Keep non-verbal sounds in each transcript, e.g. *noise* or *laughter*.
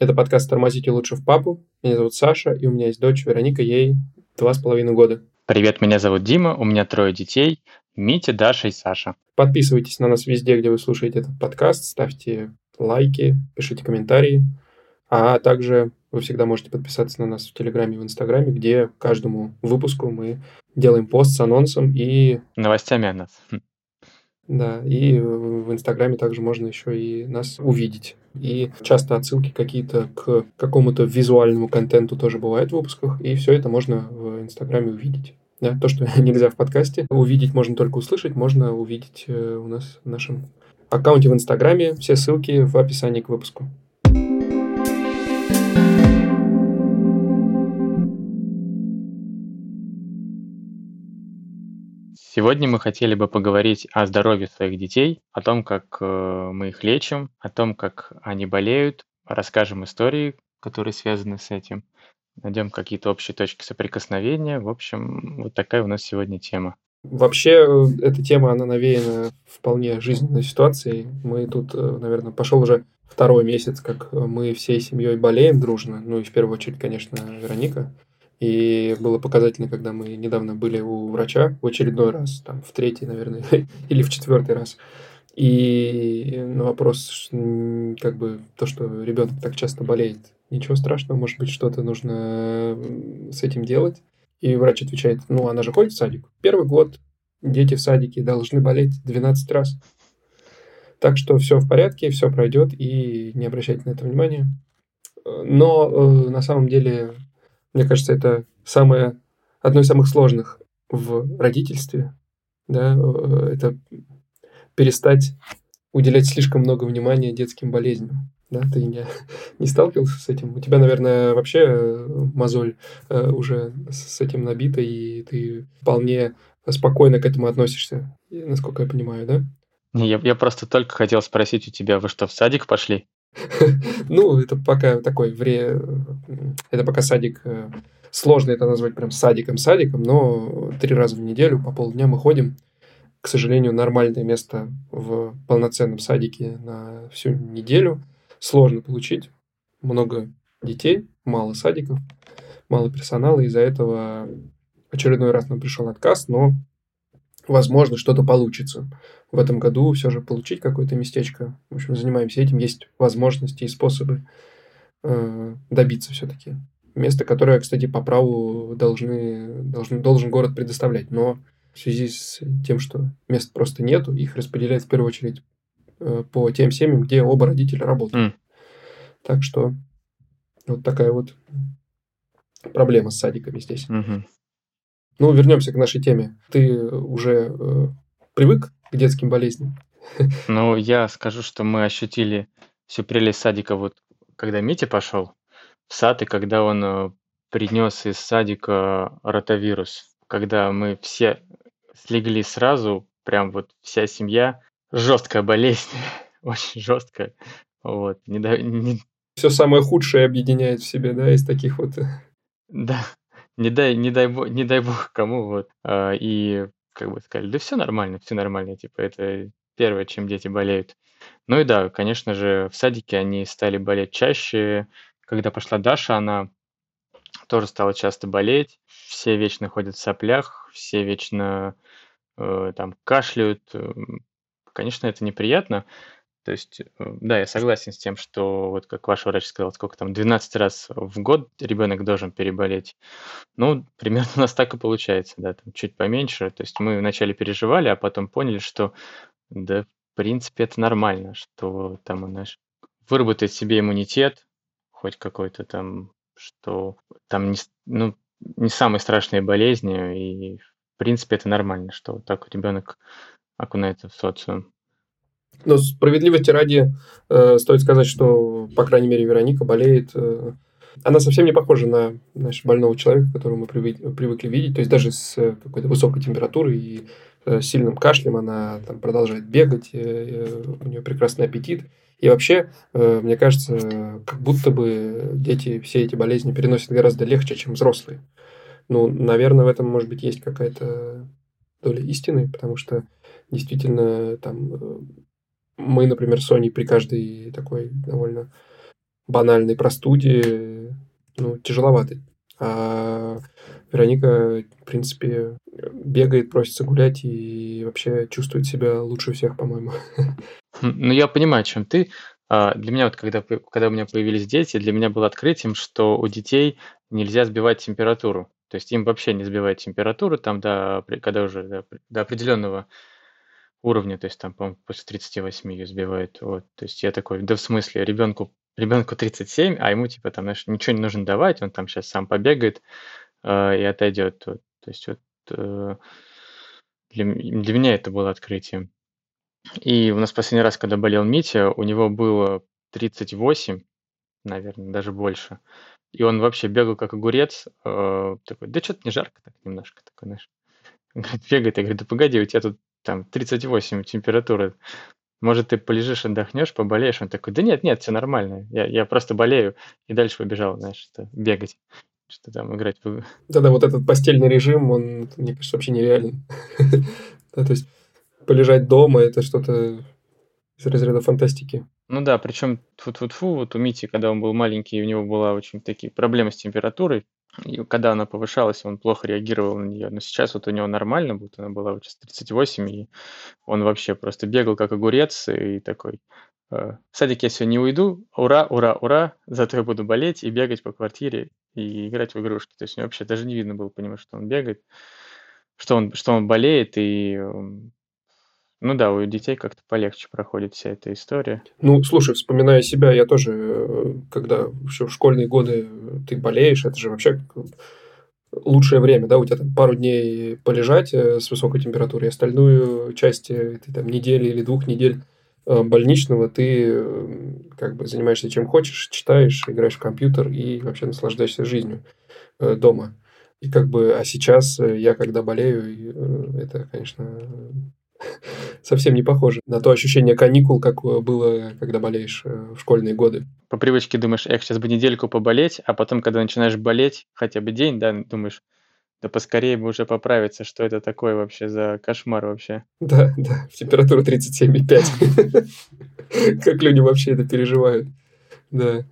Это подкаст «Тормозите лучше в папу». Меня зовут Саша, и у меня есть дочь Вероника, ей два с половиной года. Привет, меня зовут Дима, у меня трое детей. Митя, Даша и Саша. Подписывайтесь на нас везде, где вы слушаете этот подкаст, ставьте лайки, пишите комментарии, а также вы всегда можете подписаться на нас в Телеграме и в Инстаграме, где каждому выпуску мы делаем пост с анонсом и... Новостями о нас. Да, и в Инстаграме также можно еще и нас увидеть. И часто отсылки какие-то к какому-то визуальному контенту тоже бывают в выпусках, и все это можно в Инстаграме увидеть. Да, то, что *laughs* нельзя в подкасте. Увидеть можно только услышать, можно увидеть э, у нас в нашем аккаунте в Инстаграме. Все ссылки в описании к выпуску. Сегодня мы хотели бы поговорить о здоровье своих детей, о том, как э, мы их лечим, о том, как они болеют, расскажем истории, которые связаны с этим, найдем какие-то общие точки соприкосновения. В общем, вот такая у нас сегодня тема. Вообще, э, эта тема, она навеяна вполне жизненной ситуацией. Мы тут, э, наверное, пошел уже второй месяц, как мы всей семьей болеем дружно. Ну и в первую очередь, конечно, Вероника. И было показательно, когда мы недавно были у врача в очередной раз, там, в третий, наверное, *laughs* или в четвертый раз. И на вопрос, как бы, то, что ребенок так часто болеет, ничего страшного, может быть, что-то нужно с этим делать. И врач отвечает, ну, она же ходит в садик. Первый год дети в садике должны болеть 12 раз. Так что все в порядке, все пройдет, и не обращайте на это внимания. Но э, на самом деле мне кажется, это самое, одно из самых сложных в родительстве. Да, э, это перестать уделять слишком много внимания детским болезням. Да, ты не, *laughs* не сталкивался с этим? У тебя, наверное, вообще э, мозоль э, уже с этим набита, и ты вполне спокойно к этому относишься, насколько я понимаю, да? Я, я просто только хотел спросить у тебя, вы что, в садик пошли? *laughs* Ну, это пока такой вре... Это пока садик... Э, сложно это назвать прям садиком-садиком, но три раза в неделю по полдня мы ходим. К сожалению, нормальное место в полноценном садике на всю неделю сложно получить. Много детей, мало садиков, мало персонала. Из-за этого очередной раз нам пришел отказ, но возможно, что-то получится. В этом году все же получить какое-то местечко. В общем, занимаемся этим. Есть возможности и способы э, добиться все-таки. Место, которое, кстати, по праву должны, должен, должен город предоставлять. Но в связи с тем, что мест просто нету, их распределяют в первую очередь э, по тем семьям, где оба родителя работают. Mm. Так что вот такая вот проблема с садиками здесь. Mm-hmm. Ну, вернемся к нашей теме. Ты уже э, привык к детским болезням? *laughs* Ну, я скажу, что мы ощутили всю прелесть садика, вот когда Митя пошел в сад, и когда он э, принес из садика ротавирус, когда мы все слегли сразу, прям вот вся семья, жесткая болезнь, *laughs* очень жесткая. Вот, не, не... Все самое худшее объединяет в себе, да, из таких вот... *laughs* Да, не дай, не дай, бог, не дай бог кому, вот. А, и как бы сказали, да все нормально, все нормально, типа это первое, чем дети болеют. Ну и да, конечно же, в садике они стали болеть чаще. Когда пошла Даша, она тоже стала часто болеть. Все вечно ходят в соплях, все вечно э, там кашляют. Конечно, это неприятно. То есть, э, да, я согласен с тем, что вот как ваш врач сказал, сколько там, 12 раз в год ребенок должен переболеть. Ну, примерно у нас так и получается, да, там чуть поменьше. То есть мы вначале переживали, а потом поняли, что, да, в принципе, это нормально, что там у нас выработает себе иммунитет, хоть какой-то там, что там не, ну, не самые страшные болезни, и в принципе это нормально, что вот так ребенок окунается в социум. Но справедливости ради э, стоит сказать, что, по крайней мере, Вероника болеет. Э, она совсем не похожа на значит, больного человека, которого мы привык, привыкли видеть. То есть даже с какой-то высокой температурой и э, сильным кашлем она там, продолжает бегать, э, э, у нее прекрасный аппетит. И вообще, э, мне кажется, как будто бы дети все эти болезни переносят гораздо легче, чем взрослые. Ну, наверное, в этом, может быть, есть какая-то доля истины, потому что действительно там э, мы, например, с при каждой такой довольно банальной простуде, ну, тяжеловато. А Вероника, в принципе, бегает, просится гулять и вообще чувствует себя лучше всех, по-моему. Хм, ну, я понимаю, о чем ты. А, для меня вот, когда, когда у меня появились дети, для меня было открытием, что у детей нельзя сбивать температуру. То есть им вообще не сбивать температуру, там, до, когда уже до, до определенного уровня, то есть там, по-моему, после 38 ее сбивают. Вот. То есть я такой, да в смысле, ребенку, ребенку 37, а ему типа там, знаешь, ничего не нужно давать, он там сейчас сам побегает э, и отойдет. Вот. То есть вот э, для, для меня это было открытием. И у нас последний раз, когда болел Митя, у него было 38, наверное, даже больше. И он вообще бегал как огурец. Э, такой, да что-то не жарко так немножко. Такой, знаешь. бегает. Я говорю, да погоди, у тебя тут там 38 температура. Может, ты полежишь, отдохнешь, поболеешь? Он такой, да нет, нет, все нормально. Я, я просто болею. И дальше побежал, знаешь, что, бегать. Что там играть. Да-да, вот этот постельный режим, он, мне кажется, вообще нереален. *laughs* да, то есть полежать дома, это что-то из разряда фантастики. Ну да, причем тфу-тфу-тфу, вот у Мити, когда он был маленький, у него была очень такие проблемы с температурой, и когда она повышалась, он плохо реагировал на нее. Но сейчас вот у него нормально, будто она была сейчас 38, и он вообще просто бегал как огурец и такой, «Э, садик я сегодня не уйду, ура, ура, ура, зато я буду болеть и бегать по квартире и играть в игрушки. То есть него вообще даже не видно было, понимаешь, что он бегает, что он, что он болеет, и ну да, у детей как-то полегче проходит вся эта история. Ну, слушай, вспоминая себя, я тоже, э, когда еще в школьные годы ты болеешь, это же вообще лучшее время, да, у тебя там пару дней полежать э, с высокой температурой, остальную часть этой там недели или двух недель э, больничного ты как бы занимаешься чем хочешь, читаешь, играешь в компьютер и вообще наслаждаешься жизнью дома. И как бы, а сейчас я когда болею, это, конечно, *laughs* совсем не похоже на то ощущение каникул, как э, было, когда болеешь э, в школьные годы. По привычке думаешь, эх, сейчас бы недельку поболеть, а потом, когда начинаешь болеть, хотя бы день, да, думаешь, да поскорее бы уже поправиться, что это такое вообще за кошмар вообще. *laughs* Да, да, температура 37,5. *laughs* Как люди вообще это переживают. Да.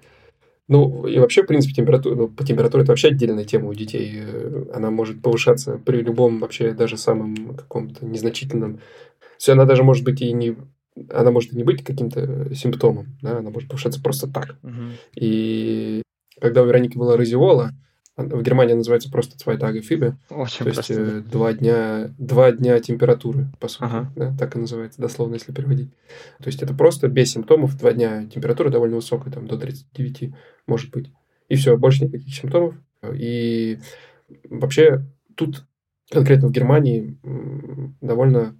Ну, и вообще, в принципе, температура, ну, по температуре это вообще отдельная тема у детей. Э, она может повышаться при любом вообще даже самом каком-то незначительном. Есть она даже может быть и не она может и не быть каким-то симптомом, да, она может повышаться просто так. Угу. И когда у Вероники была разиола, в Германии называется просто Цвайтага Фибе. Очень То есть э, два дня, два дня температуры, по сути. Ага. Да, так и называется, дословно, если переводить. То есть это просто без симптомов, два дня температура довольно высокая, там до 39 может быть. И все, больше никаких симптомов. И вообще тут конкретно в Германии довольно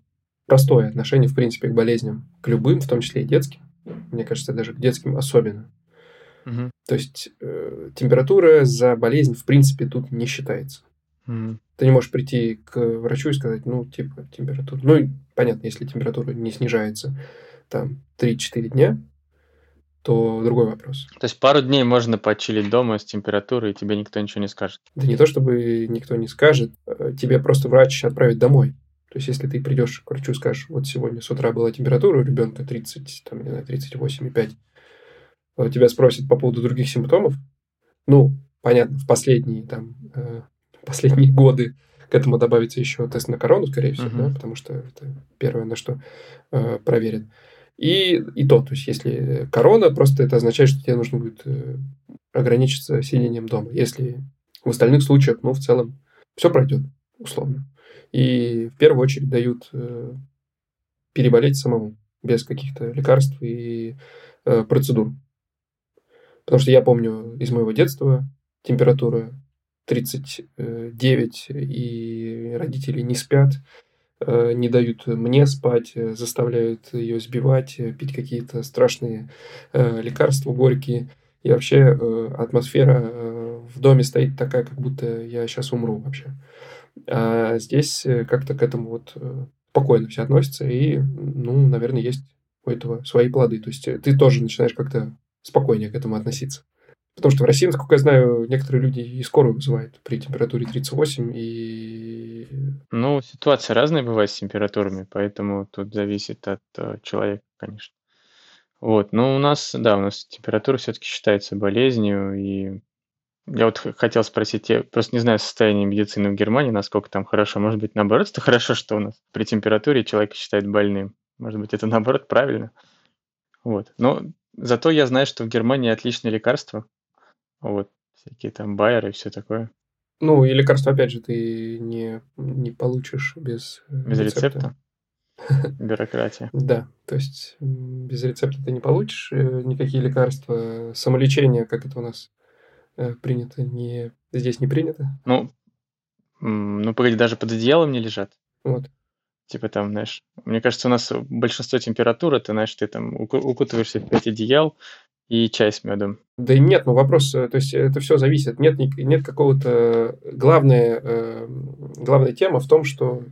простое отношение, в принципе, к болезням, к любым, в том числе и детским. Мне кажется, даже к детским особенно. Угу. То есть э, температура за болезнь в принципе тут не считается. Угу. Ты не можешь прийти к врачу и сказать, ну, типа, температура. Ну, понятно, если температура не снижается там 3-4 дня, то другой вопрос. То есть пару дней можно почилить дома с температурой, и тебе никто ничего не скажет? Да не то, чтобы никто не скажет, э, тебе просто врач отправит домой. То есть, если ты придешь к врачу и скажешь, вот сегодня с утра была температура у ребенка 30, там, не знаю, 38,5, Э, тебя спросят по поводу других симптомов, ну, понятно, в последние там э, *laughs* последние годы к этому добавится еще тест на корону, скорее всего, uh-huh. да, потому что это первое, на что э, проверят. И, и то, то есть, если корона, просто это означает, что тебе нужно будет э, ограничиться сидением дома. Если в остальных случаях, ну, в целом, все пройдет, условно. И в первую очередь дают э, переболеть самому, без каких-то лекарств и э, процедур. Потому что я помню из моего детства температура 39, и родители не спят, э, не дают мне спать, э, заставляют ее сбивать, э, пить какие-то страшные лекарства горькие. И вообще атмосфера в доме стоит такая, как будто я сейчас умру вообще. А здесь как-то к этому вот спокойно все относятся, и, ну, наверное, есть у этого свои плоды. То есть ты тоже начинаешь как-то спокойнее к этому относиться. Потому что в России, насколько я знаю, некоторые люди и скорую вызывают при температуре 38 и... Ну, ситуация разная бывает с температурами, поэтому тут зависит от э, человека, конечно. Вот, но у нас, да, у нас температура все-таки считается болезнью, и я вот хотел спросить, я просто не знаю состояние медицины в Германии, насколько там хорошо. Может быть, наоборот, это хорошо, что у нас при температуре человека считают больным. Может быть, это наоборот правильно. Вот. Но зато я знаю, что в Германии отличные лекарства. Вот. Всякие там байеры и все такое. Ну, и лекарства, опять же, ты не, не получишь без, э, без рецепта. рецепта. *laughs* Бюрократия. Да, то есть без рецепта ты не получишь э, никакие лекарства. Самолечение, как это у нас э, принято, не здесь не принято. Ну, ну, погоди, даже под одеялом не лежат. Вот. Типа там, знаешь, мне кажется, у нас большинство температуры, ты знаешь, ты там укутываешься в пять одеял, и чай с медом. Да нет, ну вопрос, э, то есть это все зависит. Нет, нет какого-то... Главная, э, главная тема в том, что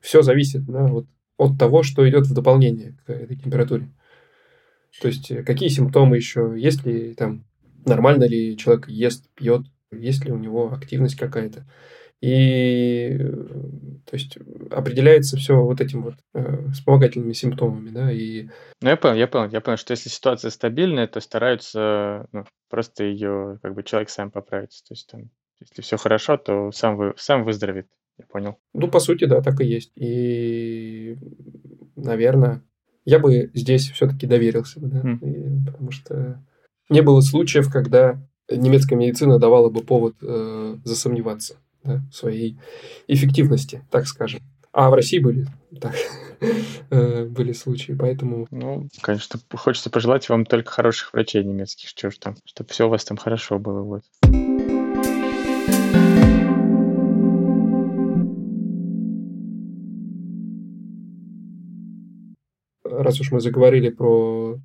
все зависит да, вот, от того, что идет в дополнение к этой температуре. То есть э, какие симптомы еще, есть ли там, нормально ли человек ест, пьет, есть ли у него активность какая-то. И то есть определяется все вот этим вот э, вспомогательными симптомами, да, и... Ну, я понял, я понял, я понял, что если ситуация стабильная, то стараются ну, просто ее, как бы, человек сам поправится. То есть там, если все хорошо, то сам, вы, сам выздоровеет, я понял. Ну, по сути, да, так и есть. И, наверное, я бы здесь все-таки доверился да, mm. и, потому что не было случаев, когда немецкая медицина давала бы повод э, засомневаться да, своей эффективности, так скажем. А в России были так, *laughs* э, были случаи, поэтому... Ну, конечно, хочется пожелать вам только хороших врачей немецких, что ж там, чтобы все у вас там хорошо было, вот. Раз уж мы заговорили про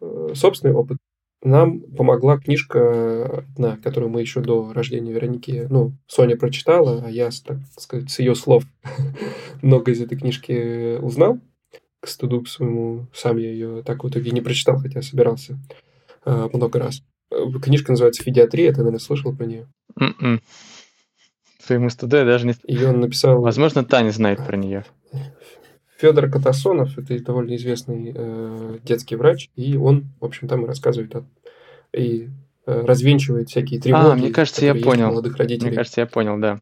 э, собственный опыт, нам помогла книжка одна, которую мы еще до рождения Вероники, ну, Соня прочитала, а я, так сказать, с ее слов *laughs* много из этой книжки узнал. К стыду к своему, сам я ее так в итоге не прочитал, хотя собирался э, много раз. Книжка называется «Федиатрия», ты, наверное, слышал про нее? М-м. Своему стыду я даже не... Ее он написал... Возможно, Таня знает про нее. Федор Катасонов, это довольно известный э, детский врач, и он, в общем, там и рассказывает о, и э, развенчивает всякие а, тревоги. А, мне кажется, я понял. Молодых родителей. Мне кажется, я понял, да.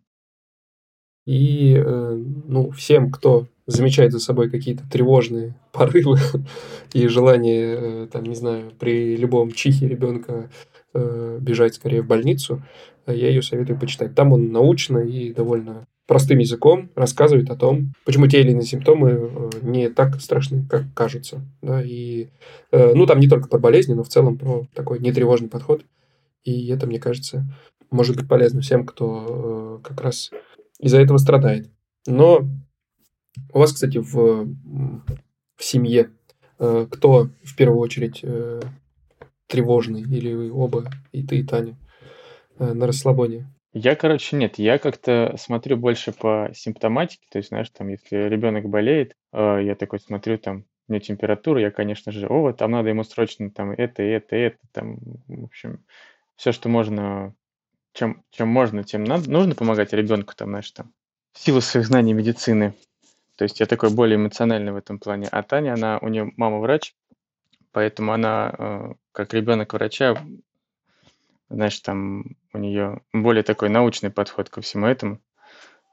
И, э, ну, всем, кто замечает за собой какие-то тревожные *laughs* порывы и желание, э, там, не знаю, при любом чихе ребенка э, бежать скорее в больницу, э, я ее советую почитать. Там он научно и довольно простым языком рассказывает о том, почему те или иные симптомы э, не так страшны, как кажутся. Да, и, э, ну, там не только про болезни, но в целом про такой нетревожный подход. И это, мне кажется, может быть полезно всем, кто э, как раз из-за этого страдает. Но у вас, кстати, в, в семье кто в первую очередь тревожный? Или вы оба, и ты, и Таня, на расслабоне? Я, короче, нет, я как-то смотрю больше по симптоматике, то есть, знаешь, там, если ребенок болеет, э, я такой смотрю, там, у него температура, я, конечно же, о, там надо ему срочно там это, это, это, там, в общем, все, что можно, чем, чем можно, тем надо, нужно помогать ребенку, там, знаешь, там, в силу своих знаний медицины. То есть я такой более эмоциональный в этом плане. А Таня, она, у нее мама врач, поэтому она, э, как ребенок врача, знаешь, там у нее более такой научный подход ко всему этому.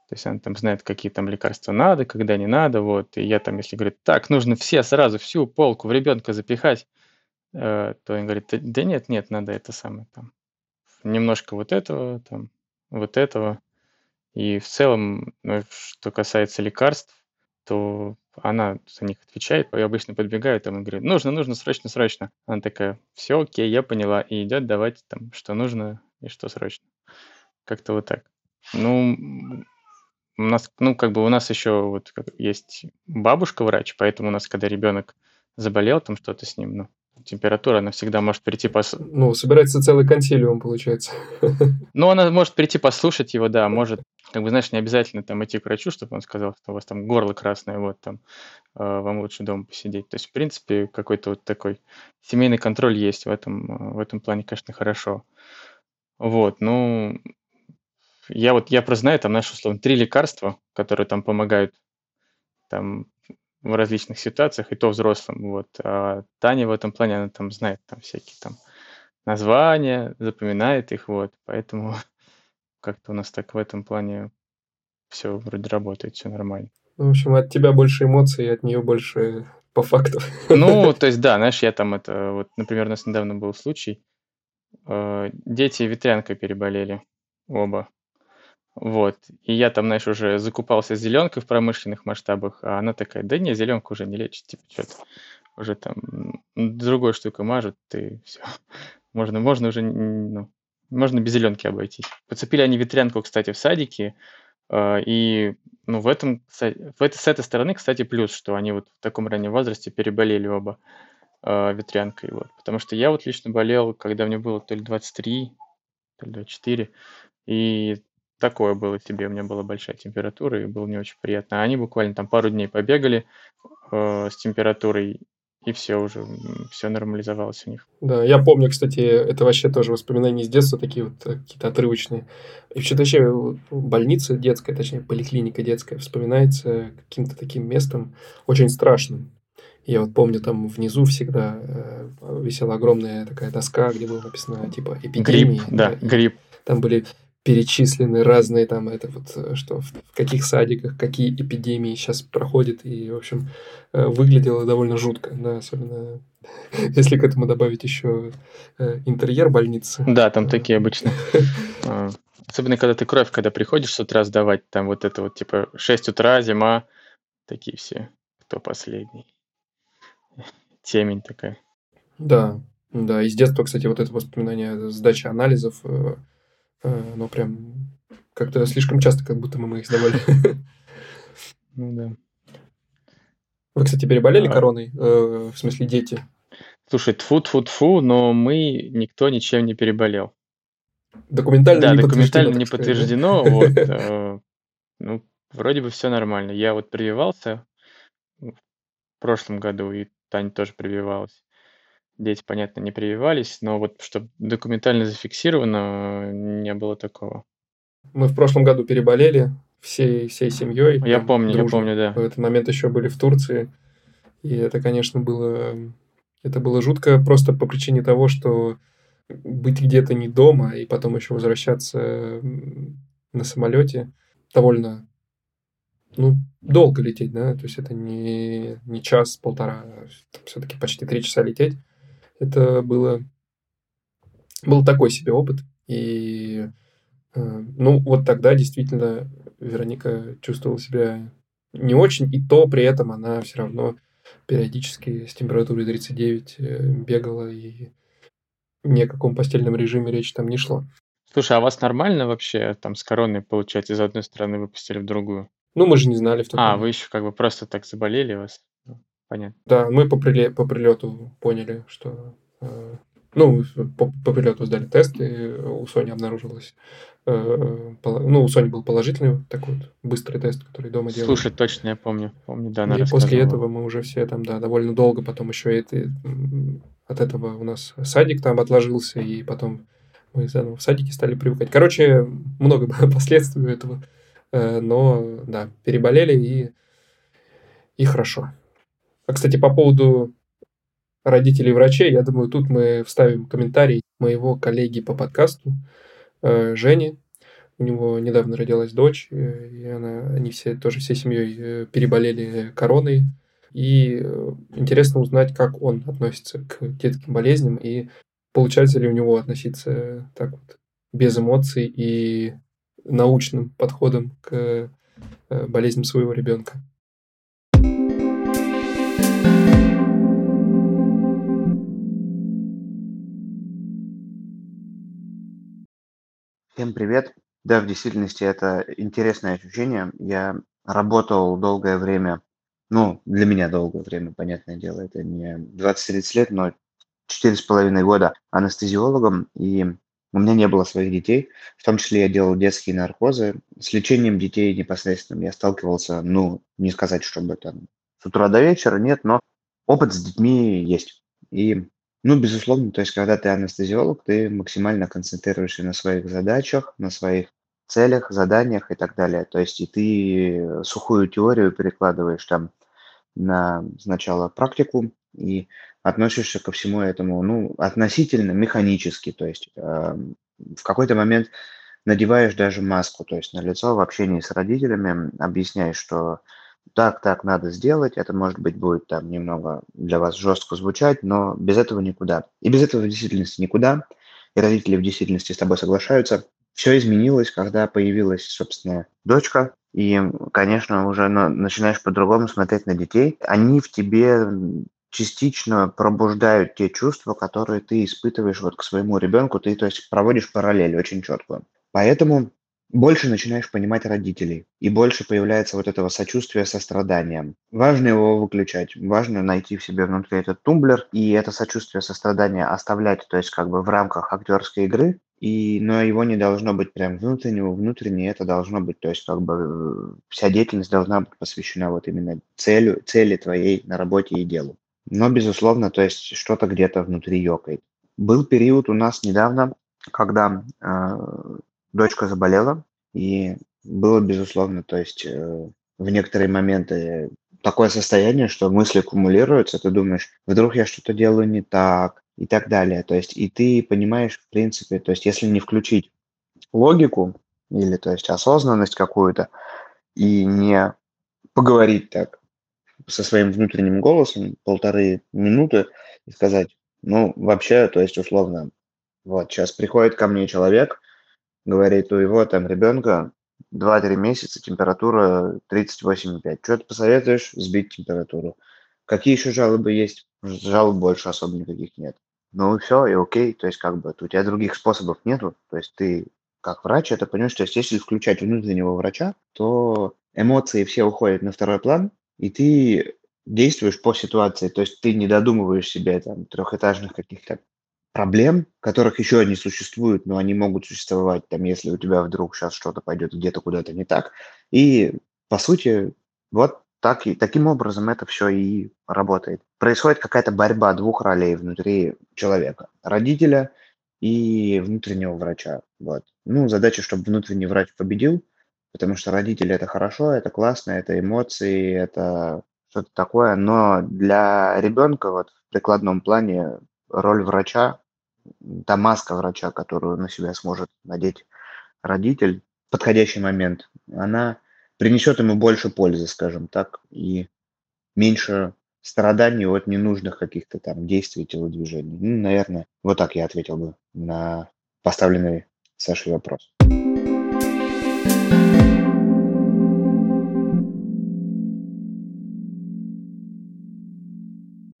То есть она там знает, какие там лекарства надо, когда не надо, вот. И я там, если говорит, так, нужно все сразу всю полку в ребенка запихать, э, то он говорит, да нет, нет, надо это самое там. Немножко вот этого, там, вот этого. И в целом, ну, что касается лекарств, то она за них отвечает, я обычно подбегаю там и говорю, нужно, нужно, срочно, срочно. Она такая, все, окей, я поняла, и идет давать там, что нужно и что срочно. Как-то вот так. Ну, у нас, ну, как бы у нас еще вот есть бабушка врач, поэтому у нас, когда ребенок заболел, там что-то с ним, ну, температура, она всегда может прийти пос... Ну, собирается целый консилиум, получается. *laughs* Ну, она может прийти послушать его, да, может, как бы, знаешь, не обязательно там идти к врачу, чтобы он сказал, что у вас там горло красное, вот там, э, вам лучше дома посидеть. То есть, в принципе, какой-то вот такой семейный контроль есть в этом, э, в этом плане, конечно, хорошо. Вот, ну, я вот, я просто знаю, там, знаешь, условно, три лекарства, которые там помогают там в различных ситуациях, и то взрослым. Вот. А Таня в этом плане, она там знает там всякие там названия, запоминает их, вот. Поэтому *laughs* как-то у нас так в этом плане все вроде работает, все нормально. Ну, в общем, от тебя больше эмоций, от нее больше по факту. Ну, *laughs* то есть, да, знаешь, я там это, вот, например, у нас недавно был случай, э, дети ветрянкой переболели оба. Вот. И я там, знаешь, уже закупался зеленкой в промышленных масштабах, а она такая, да не, зеленку уже не лечит, типа, что-то уже там другой штукой мажут, и все. Можно, можно уже, ну, можно без зеленки обойтись. Подцепили они ветрянку, кстати, в садике, э, и ну, в этом, в этой, с этой стороны, кстати, плюс, что они вот в таком раннем возрасте переболели оба э, ветрянкой. Вот. Потому что я вот лично болел, когда мне было то ли 23, то ли 24, и такое было себе, у меня была большая температура, и было не очень приятно. А они буквально там пару дней побегали э, с температурой, и все уже, все нормализовалось у них. Да, я помню, кстати, это вообще тоже воспоминания из детства, такие вот э, какие-то отрывочные. И вообще, вообще больница детская, точнее, поликлиника детская вспоминается каким-то таким местом очень страшным. Я вот помню, там внизу всегда э, висела огромная такая доска, где было написано типа эпидемия. Грипп, да, да грипп. Там были перечислены разные там, это вот, э, что в, каких садиках, какие эпидемии сейчас проходят, и, в общем, э, выглядело довольно жутко, да, особенно *laughs* если к этому добавить еще э, интерьер больницы. Да, там такие обычно. *laughs* А, особенно, когда ты кровь, когда приходишь с утра сдавать, там вот это вот, типа, 6 утра, зима, такие все, кто последний. *laughs* Темень такая. Да, да, из детства, кстати, вот это воспоминание сдачи анализов, но прям как-то слишком часто, как будто мы их сдавали. *laughs* Ну да. Вы, кстати, переболели а... короной? Э, в смысле, дети? Слушай, тфу тфу тфу но мы никто ничем не переболел. Документально да, не документально не подтверждено. Вот, *laughs* э, ну, вроде бы все нормально. Я вот прививался в прошлом году, и Таня тоже прививалась. Дети, понятно, не прививались, но вот чтобы документально зафиксировано, не было такого. Мы в прошлом году переболели всей, всей семьей. Я помню, дружно. я помню, да. В этот момент еще были в Турции. И это, конечно, было... Это было жутко просто по причине того, что быть где-то не дома и потом еще возвращаться на самолете довольно ну, долго лететь, да, то есть это не, не час-полтора, все-таки почти три часа лететь это было, был такой себе опыт. И, э, ну, вот тогда действительно Вероника чувствовала себя не очень, и то при этом она все равно периодически с температурой 39 э, бегала, и ни о каком постельном режиме речи там не шло. Слушай, а вас нормально вообще там с короной, получать из одной стороны выпустили в другую? Ну, мы же не знали в тот А, момент. вы еще как бы просто так заболели вас? Понятно. Да, мы по, приле- по прилету поняли, что... Э, ну, по, по прилету сдали тест, и у Сони обнаружилось... Э, ну, у Сони был положительный такой вот быстрый тест, который дома делали. Слушай, точно, я помню. Помню, да, она И после этого мы уже все там, да, довольно долго потом еще это, от этого у нас садик там отложился, и потом мы заново в садике стали привыкать. Короче, много *laughs* последствий у этого. Э, но, да, переболели и, и хорошо. А, кстати, по поводу родителей врачей, я думаю, тут мы вставим комментарий моего коллеги по подкасту э, Жени. У него недавно родилась дочь, э, и она, они все тоже всей семьей э, переболели короной. И интересно узнать, как он относится к детским болезням и получается ли у него относиться так вот без эмоций и научным подходом к болезням своего ребенка. Всем привет. Да, в действительности это интересное ощущение. Я работал долгое время, ну, для меня долгое время, понятное дело, это не 20-30 лет, но четыре с половиной года анестезиологом, и у меня не было своих детей, в том числе я делал детские наркозы. С лечением детей непосредственно я сталкивался, ну, не сказать, чтобы там с утра до вечера, нет, но опыт с детьми есть. И ну, безусловно, то есть, когда ты анестезиолог, ты максимально концентрируешься на своих задачах, на своих целях, заданиях и так далее. То есть, и ты сухую теорию перекладываешь там на сначала практику и относишься ко всему этому, ну, относительно механически, то есть э, в какой-то момент надеваешь даже маску, то есть на лицо в общении с родителями объясняешь, что так, так надо сделать, это, может быть, будет там немного для вас жестко звучать, но без этого никуда. И без этого в действительности никуда, и родители в действительности с тобой соглашаются. Все изменилось, когда появилась, собственно, дочка, и, конечно, уже начинаешь по-другому смотреть на детей. Они в тебе частично пробуждают те чувства, которые ты испытываешь вот к своему ребенку, ты, то есть, проводишь параллель очень четко. Поэтому больше начинаешь понимать родителей, и больше появляется вот этого сочувствия, сострадания. Важно его выключать, важно найти в себе внутри этот тумблер, и это сочувствие, сострадание оставлять, то есть как бы в рамках актерской игры, и, но его не должно быть прям внутреннего, внутреннее это должно быть, то есть как бы э, вся деятельность должна быть посвящена вот именно целью, цели твоей на работе и делу. Но, безусловно, то есть что-то где-то внутри ёкает. Был период у нас недавно, когда э, дочка заболела, и было, безусловно, то есть э, в некоторые моменты такое состояние, что мысли кумулируются, ты думаешь, вдруг я что-то делаю не так и так далее. То есть и ты понимаешь, в принципе, то есть если не включить логику или то есть осознанность какую-то и не поговорить так со своим внутренним голосом полторы минуты и сказать, ну, вообще, то есть условно, вот сейчас приходит ко мне человек, говорит, у его там ребенка 2-3 месяца температура 38,5. Что ты посоветуешь? Сбить температуру. Какие еще жалобы есть? Жалоб больше особо никаких нет. Ну и все, и окей. То есть как бы у тебя других способов нету. То есть ты как врач это понимаешь. То есть если включать внутреннего врача, то эмоции все уходят на второй план, и ты действуешь по ситуации. То есть ты не додумываешь себе там трехэтажных каких-то проблем, которых еще не существует, но они могут существовать, там, если у тебя вдруг сейчас что-то пойдет где-то куда-то не так. И, по сути, вот так и, таким образом это все и работает. Происходит какая-то борьба двух ролей внутри человека. Родителя и внутреннего врача. Вот. Ну, задача, чтобы внутренний врач победил, потому что родители – это хорошо, это классно, это эмоции, это что-то такое. Но для ребенка вот в прикладном плане роль врача та маска врача, которую на себя сможет надеть родитель в подходящий момент, она принесет ему больше пользы, скажем так, и меньше страданий от ненужных каких-то там действий, телодвижений. Ну, наверное, вот так я ответил бы на поставленный Сашей вопрос.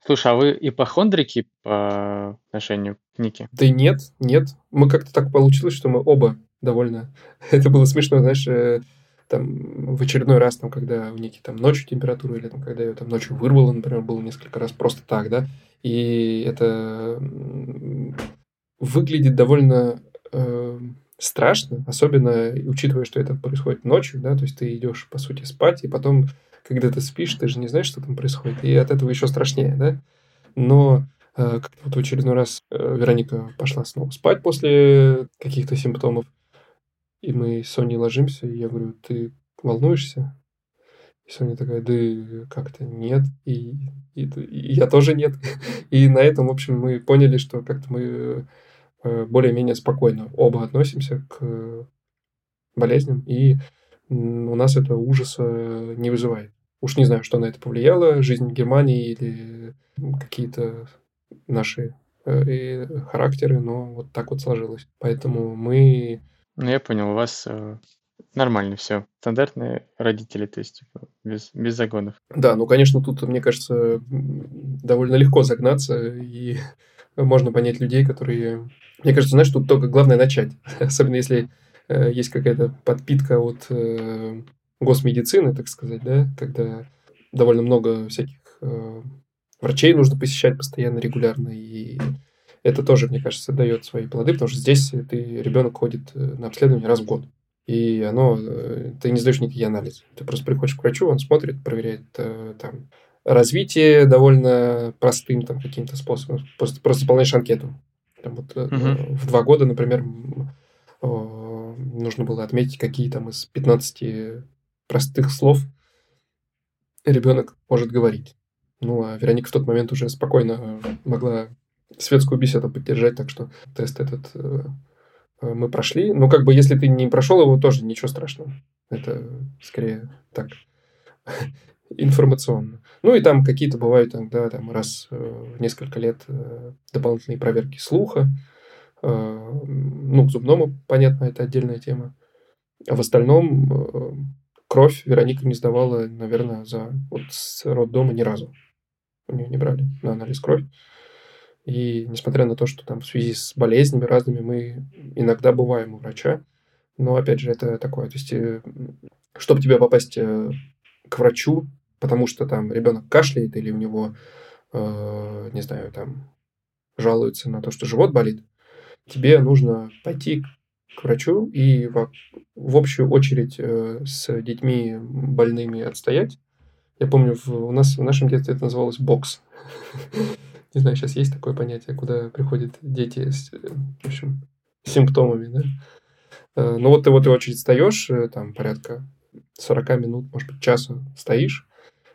Слушай, а вы ипохондрики по отношению к Нике? Да нет, нет. Мы как-то так получилось, что мы оба довольно... *laughs* Это было смешно, знаешь, э, там в очередной раз, там, когда у Ники там ночью температура, или там, когда ее там ночью вырвало, например, было несколько раз просто так, да, и это выглядит довольно э, страшно, особенно учитывая, что это происходит ночью, да, то есть ты идешь, по сути, спать, и потом когда ты спишь, ты же не знаешь, что там происходит, и от этого еще страшнее, да? Но э, как вот в очередной раз э, Вероника пошла снова спать после каких-то симптомов, и мы с Соней ложимся, и я говорю, ты волнуешься? И Соня такая, да как-то нет, и, и, и я тоже нет. *laughs* И на этом, в общем, мы поняли, что как-то мы э, более-менее спокойно оба относимся к болезням, и у нас это ужаса не вызывает. Уж не знаю, что на это повлияло, жизнь Германии или какие-то наши э, характеры, но вот так вот сложилось. Поэтому мы... Ну, я понял, у вас э, нормально все. Стандартные родители, то есть типа, без, без загонов. Да, ну, конечно, тут, мне кажется, довольно легко загнаться, и можно понять людей, которые... Мне кажется, знаешь, тут только главное начать. *laughs* Особенно если э, есть какая-то подпитка от э, госмедицины, так сказать, да, когда довольно много всяких э, врачей нужно посещать постоянно, регулярно, и это тоже, мне кажется, дает свои плоды, потому что здесь ты, ребенок ходит э, на обследование раз в год, и оно, э, ты не сдаешь никакие анализы. Ты просто приходишь к врачу, он смотрит, проверяет э, там развитие довольно простым там каким-то способом, просто, просто заполняешь анкету. Там вот uh-huh. в два года, например, нужно было отметить, какие там из 15 простых слов ребенок может говорить. Ну, а Вероника в тот момент уже спокойно могла светскую беседу поддержать, так что тест этот э, э, мы прошли. Ну, как бы, если ты не прошел его, тоже ничего страшного. Это скорее так *laughs* информационно. Ну и там какие-то бывают иногда там раз э, в несколько лет дополнительные проверки слуха. Ну, к зубному, понятно, это отдельная тема. А в остальном кровь Вероника не сдавала, наверное, за вот с роддома ни разу. У нее не брали на анализ кровь. И несмотря на то, что там в связи с болезнями разными мы иногда бываем у врача, но опять же это такое, то есть, э, чтобы тебе попасть э, к врачу, потому что там ребенок кашляет или у него, э, не знаю, там жалуется на то, что живот болит, тебе нужно пойти к врачу и в, в общую очередь э, с детьми больными отстоять. Я помню, в, у нас в нашем детстве это называлось бокс. *laughs* Не знаю, сейчас есть такое понятие, куда приходят дети с, э, в общем, симптомами, да. Э, ну вот ты в этой очередь встаешь, э, там порядка 40 минут, может быть, часа стоишь,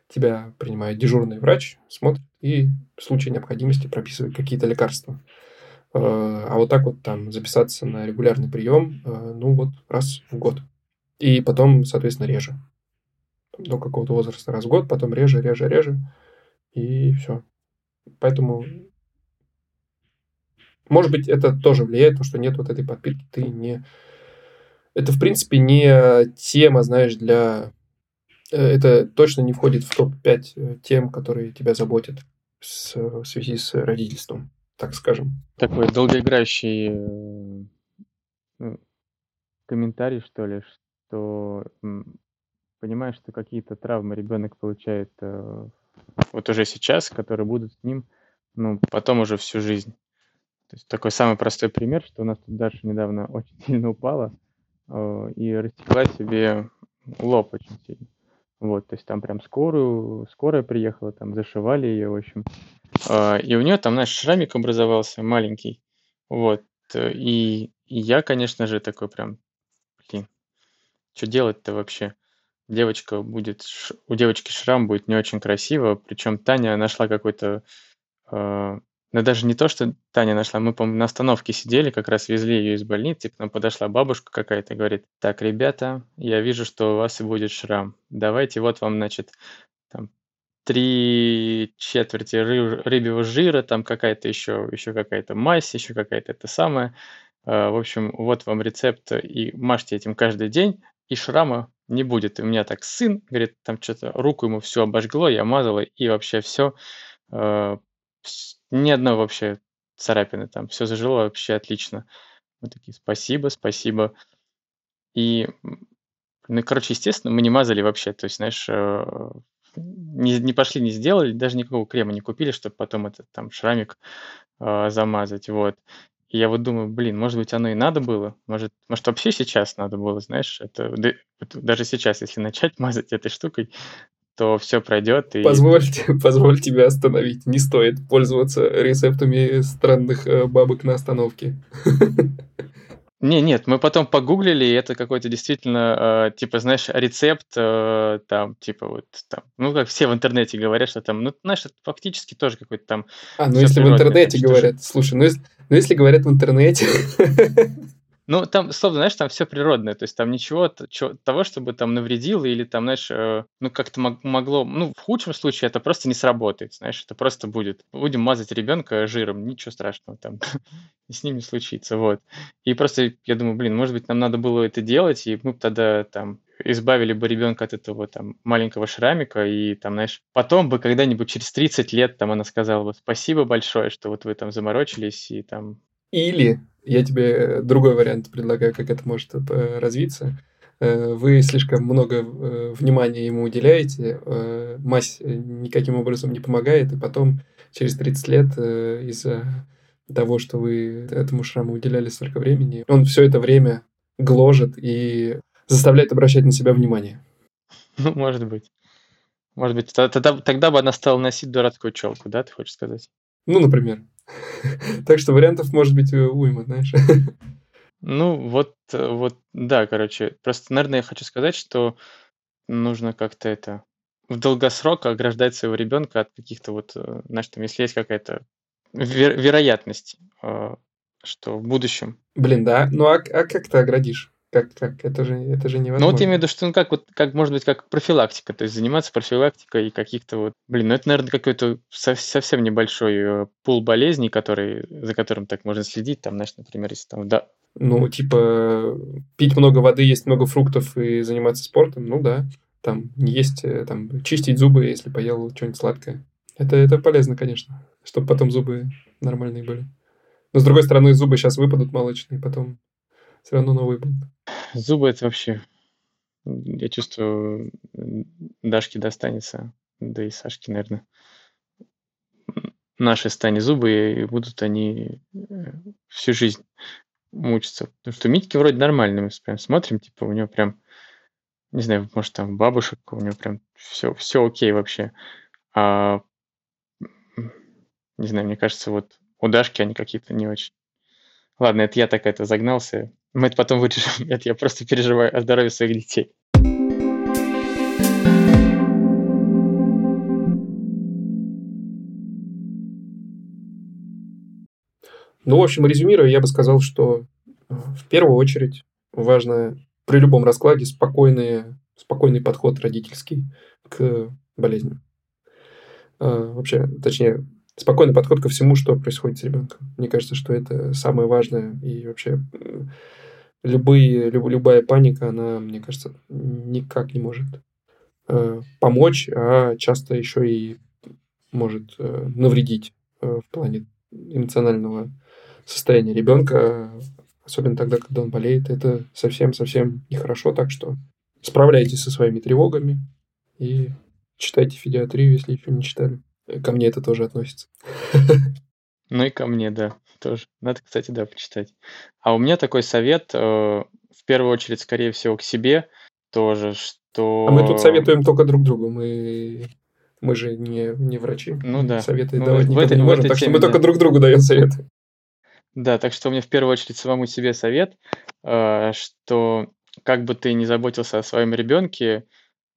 тебя принимает дежурный врач, смотрит и в случае необходимости прописывает какие-то лекарства. А вот так вот там записаться на регулярный прием, ну вот раз в год. И потом, соответственно, реже. До какого-то возраста раз в год, потом реже, реже, реже. И все. Поэтому, может быть, это тоже влияет, то, что нет вот этой подпитки, ты не... Это, в принципе, не тема, знаешь, для... Э, это точно не входит в топ-5 э, тем, которые тебя заботят в связи с родительством, так скажем. Такой долгоиграющий э, комментарий, что ли, что понимаешь, что какие-то травмы ребенок получает вот уже сейчас, которые будут с ним, ну, потом уже всю жизнь. То есть такой самый простой пример, что у нас тут Даша недавно *laughs* очень сильно упала э, и растекла себе лоб очень сильно. Вот, то есть там прям скорую, скорая приехала, там зашивали ее, в общем. Э, и у нее там, знаешь, шрамик образовался маленький. Вот, и, и я, конечно же, такой прям, блин, что делать-то вообще? девочка будет, у девочки шрам будет не очень красиво, причем Таня нашла какой-то, э, ну даже не то, что Таня нашла, мы, по на остановке сидели, как раз везли ее из больницы, к нам подошла бабушка какая-то, говорит, так, ребята, я вижу, что у вас будет шрам, давайте вот вам, значит, там, три четверти рыб, рыбьего жира, там какая-то еще, еще какая-то мазь, еще какая-то это самое, э, в общем, вот вам рецепт, и мажьте этим каждый день, и шрама не будет. И у меня так сын, говорит, там что-то руку ему все обожгло, я мазала, и вообще все, э, ни одной вообще царапины там, все зажило вообще отлично. Мы такие, спасибо, спасибо. И, ну, короче, естественно, мы не мазали вообще, то есть, знаешь, э, не, не пошли, не сделали, даже никакого крема не купили, чтобы потом этот там шрамик э, замазать, вот. И я вот думаю, блин, может быть, оно и надо было. Может, может вообще сейчас надо было, знаешь, это даже сейчас, если начать мазать этой штукой, то все пройдет. И... Позвольте, *laughs* позволь тебя остановить. Не стоит пользоваться рецептами странных э, бабок на остановке. *laughs* Не, нет, мы потом погуглили, и это какой-то действительно, э, типа, знаешь, рецепт, э, там, типа, вот, там, ну, как все в интернете говорят, что там, ну, знаешь, это фактически тоже какой-то там... А, ну, если в интернете говорят, же... слушай, ну, если, ну, если говорят в интернете... *laughs* Ну, там, словно, знаешь, там все природное, то есть там ничего того, чтобы там навредило или там, знаешь, э, ну, как-то могло, ну, в худшем случае это просто не сработает, знаешь, это просто будет. Будем мазать ребенка жиром, ничего страшного там *laughs* с ним не случится, вот. И просто я думаю, блин, может быть, нам надо было это делать, и мы тогда там избавили бы ребенка от этого там маленького шрамика, и там, знаешь, потом бы когда-нибудь через 30 лет там она сказала бы спасибо большое, что вот вы там заморочились и там... Или я тебе другой вариант предлагаю, как это может э, развиться. Э, вы слишком много э, внимания ему уделяете, мазь никаким образом не помогает, и потом через 30 лет из-за того, что вы этому шраму уделяли столько времени, он все это время гложет и заставляет обращать на себя внимание. *laughs* Ну, может быть. Может быть, тогда, тогда бы она стала носить дурацкую челку, да, ты хочешь сказать? Ну, например. *laughs* Так что вариантов может быть э, уйма, знаешь. *laughs* Ну, вот, э, вот, да, короче. Просто, наверное, я хочу сказать, что нужно как-то это в долгосрок ограждать своего ребенка от каких-то вот, э, знаешь, там, если есть какая-то вер- вероятность, что в будущем. Блин, да. Ну а, а как ты оградишь? Как, как? Это же, это же невозможно. Ну вот я имею в виду, что ну как вот, как может быть, как профилактика, то есть заниматься профилактикой каких-то вот, блин, ну это, наверное, какой-то совсем небольшой э, пул болезней, который, за которым так можно следить, там, знаешь, например, если там, да. Ну, типа, пить много воды, есть много фруктов и заниматься спортом, ну да. Там не есть, э, там, чистить зубы, если поел что-нибудь сладкое. Это, это полезно, конечно, чтобы потом зубы нормальные были. Но, с другой стороны, зубы сейчас выпадут молочные, потом все равно новые будут. Зубы это вообще, я чувствую, Дашке достанется, да и Сашке, наверное. Наши стане зубы, и будут они э, всю жизнь мучиться. Потому что Митьки вроде нормальный, мы прям смотрим, типа у него прям, не знаю, может там бабушек, у него прям все, все окей вообще. А, не знаю, мне кажется, вот у Дашки они какие-то не очень. Ладно, это я так это загнался. Мы это потом вырежем. *laughs* Это я просто переживаю о здоровье своих детей. Ну, в общем, резюмируя, я бы сказал, что э, в первую очередь важно при любом раскладе спокойный, спокойный подход родительский к болезням. Э, вообще, точнее, спокойный подход ко всему, что происходит с ребенком. Мне кажется, что это самое важное. И вообще любые, люб, любая паника, она, мне кажется, никак не может э, помочь, а часто еще и может э, навредить э, в плане эмоционального состояния ребенка, особенно тогда, когда он болеет. Это совсем-совсем нехорошо, так что справляйтесь со своими тревогами и читайте федиатрию, если еще не читали. Ко мне это тоже относится. *laughs* Ну и ко мне, да, тоже. Надо, кстати, да, почитать. А у меня такой совет, э, в первую очередь, скорее всего, к себе тоже, что... А мы тут советуем только друг другу, мы, мы же не, не врачи. Ну да. Советы ну, давать в никому этой, не можем, так что теме, мы только да. друг другу даем советы. Да, так что у меня в первую очередь самому себе совет, э, что как бы ты ни заботился о своем ребенке,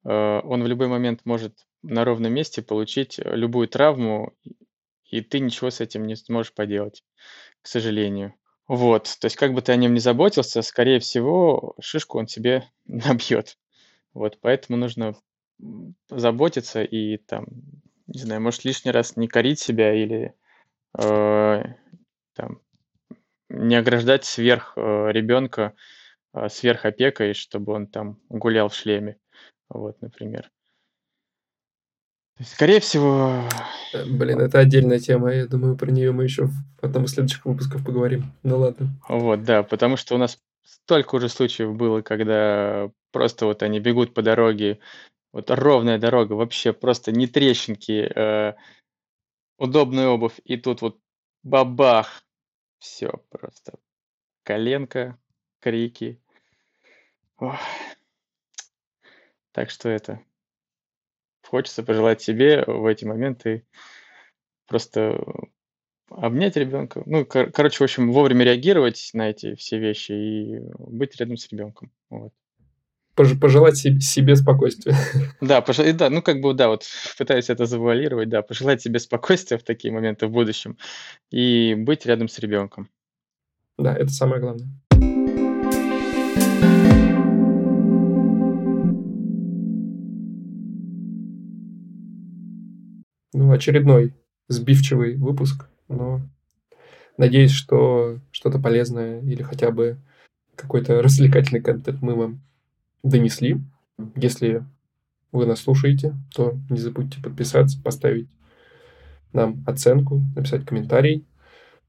э, он в любой момент может на ровном месте получить э, любую травму, и ты ничего с этим не сможешь поделать, к сожалению. Вот, то есть как бы ты о нем не заботился, скорее всего, шишку он себе *laughs* набьет. Вот, поэтому нужно заботиться и там, не знаю, может лишний раз не корить себя или э, там не ограждать сверх э, ребенка, э, сверх опекой, чтобы он там гулял в шлеме, вот, например. Скорее всего... Э, блин, это отдельная тема, я думаю, про нее мы еще в одном из следующих выпусков поговорим. Ну ладно. Вот, да, потому что у нас столько уже случаев было, когда просто вот они бегут по дороге, вот ровная дорога, вообще просто не трещинки, э, удобная обувь, и тут вот бабах, все просто. Коленка, крики. Ох. Так что это, хочется пожелать себе в эти моменты просто обнять ребенка. Ну, кор- короче, в общем, вовремя реагировать на эти все вещи и быть рядом с ребенком. Вот. Пож- Пожелать себе, себе спокойствия. *laughs* Да, пож- и да, ну как бы, да, вот пытаюсь это завуалировать, да, пожелать себе спокойствия в такие моменты в будущем и быть рядом с ребенком. Да, это самое главное. Ну, очередной сбивчивый выпуск, но надеюсь, что что-то полезное или хотя бы какой-то развлекательный контент мы вам донесли. Если вы нас слушаете, то не забудьте подписаться, поставить нам оценку, написать комментарий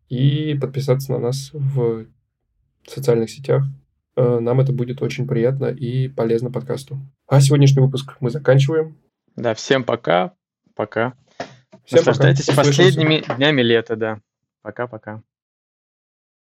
и подписаться на нас в социальных сетях. Э, Нам это будет очень приятно и полезно подкасту. А сегодняшний выпуск мы заканчиваем. Да, всем пока, пока. Всем пока. Наслаждайтесь Услышимся. последними днями лета, да. Пока-пока.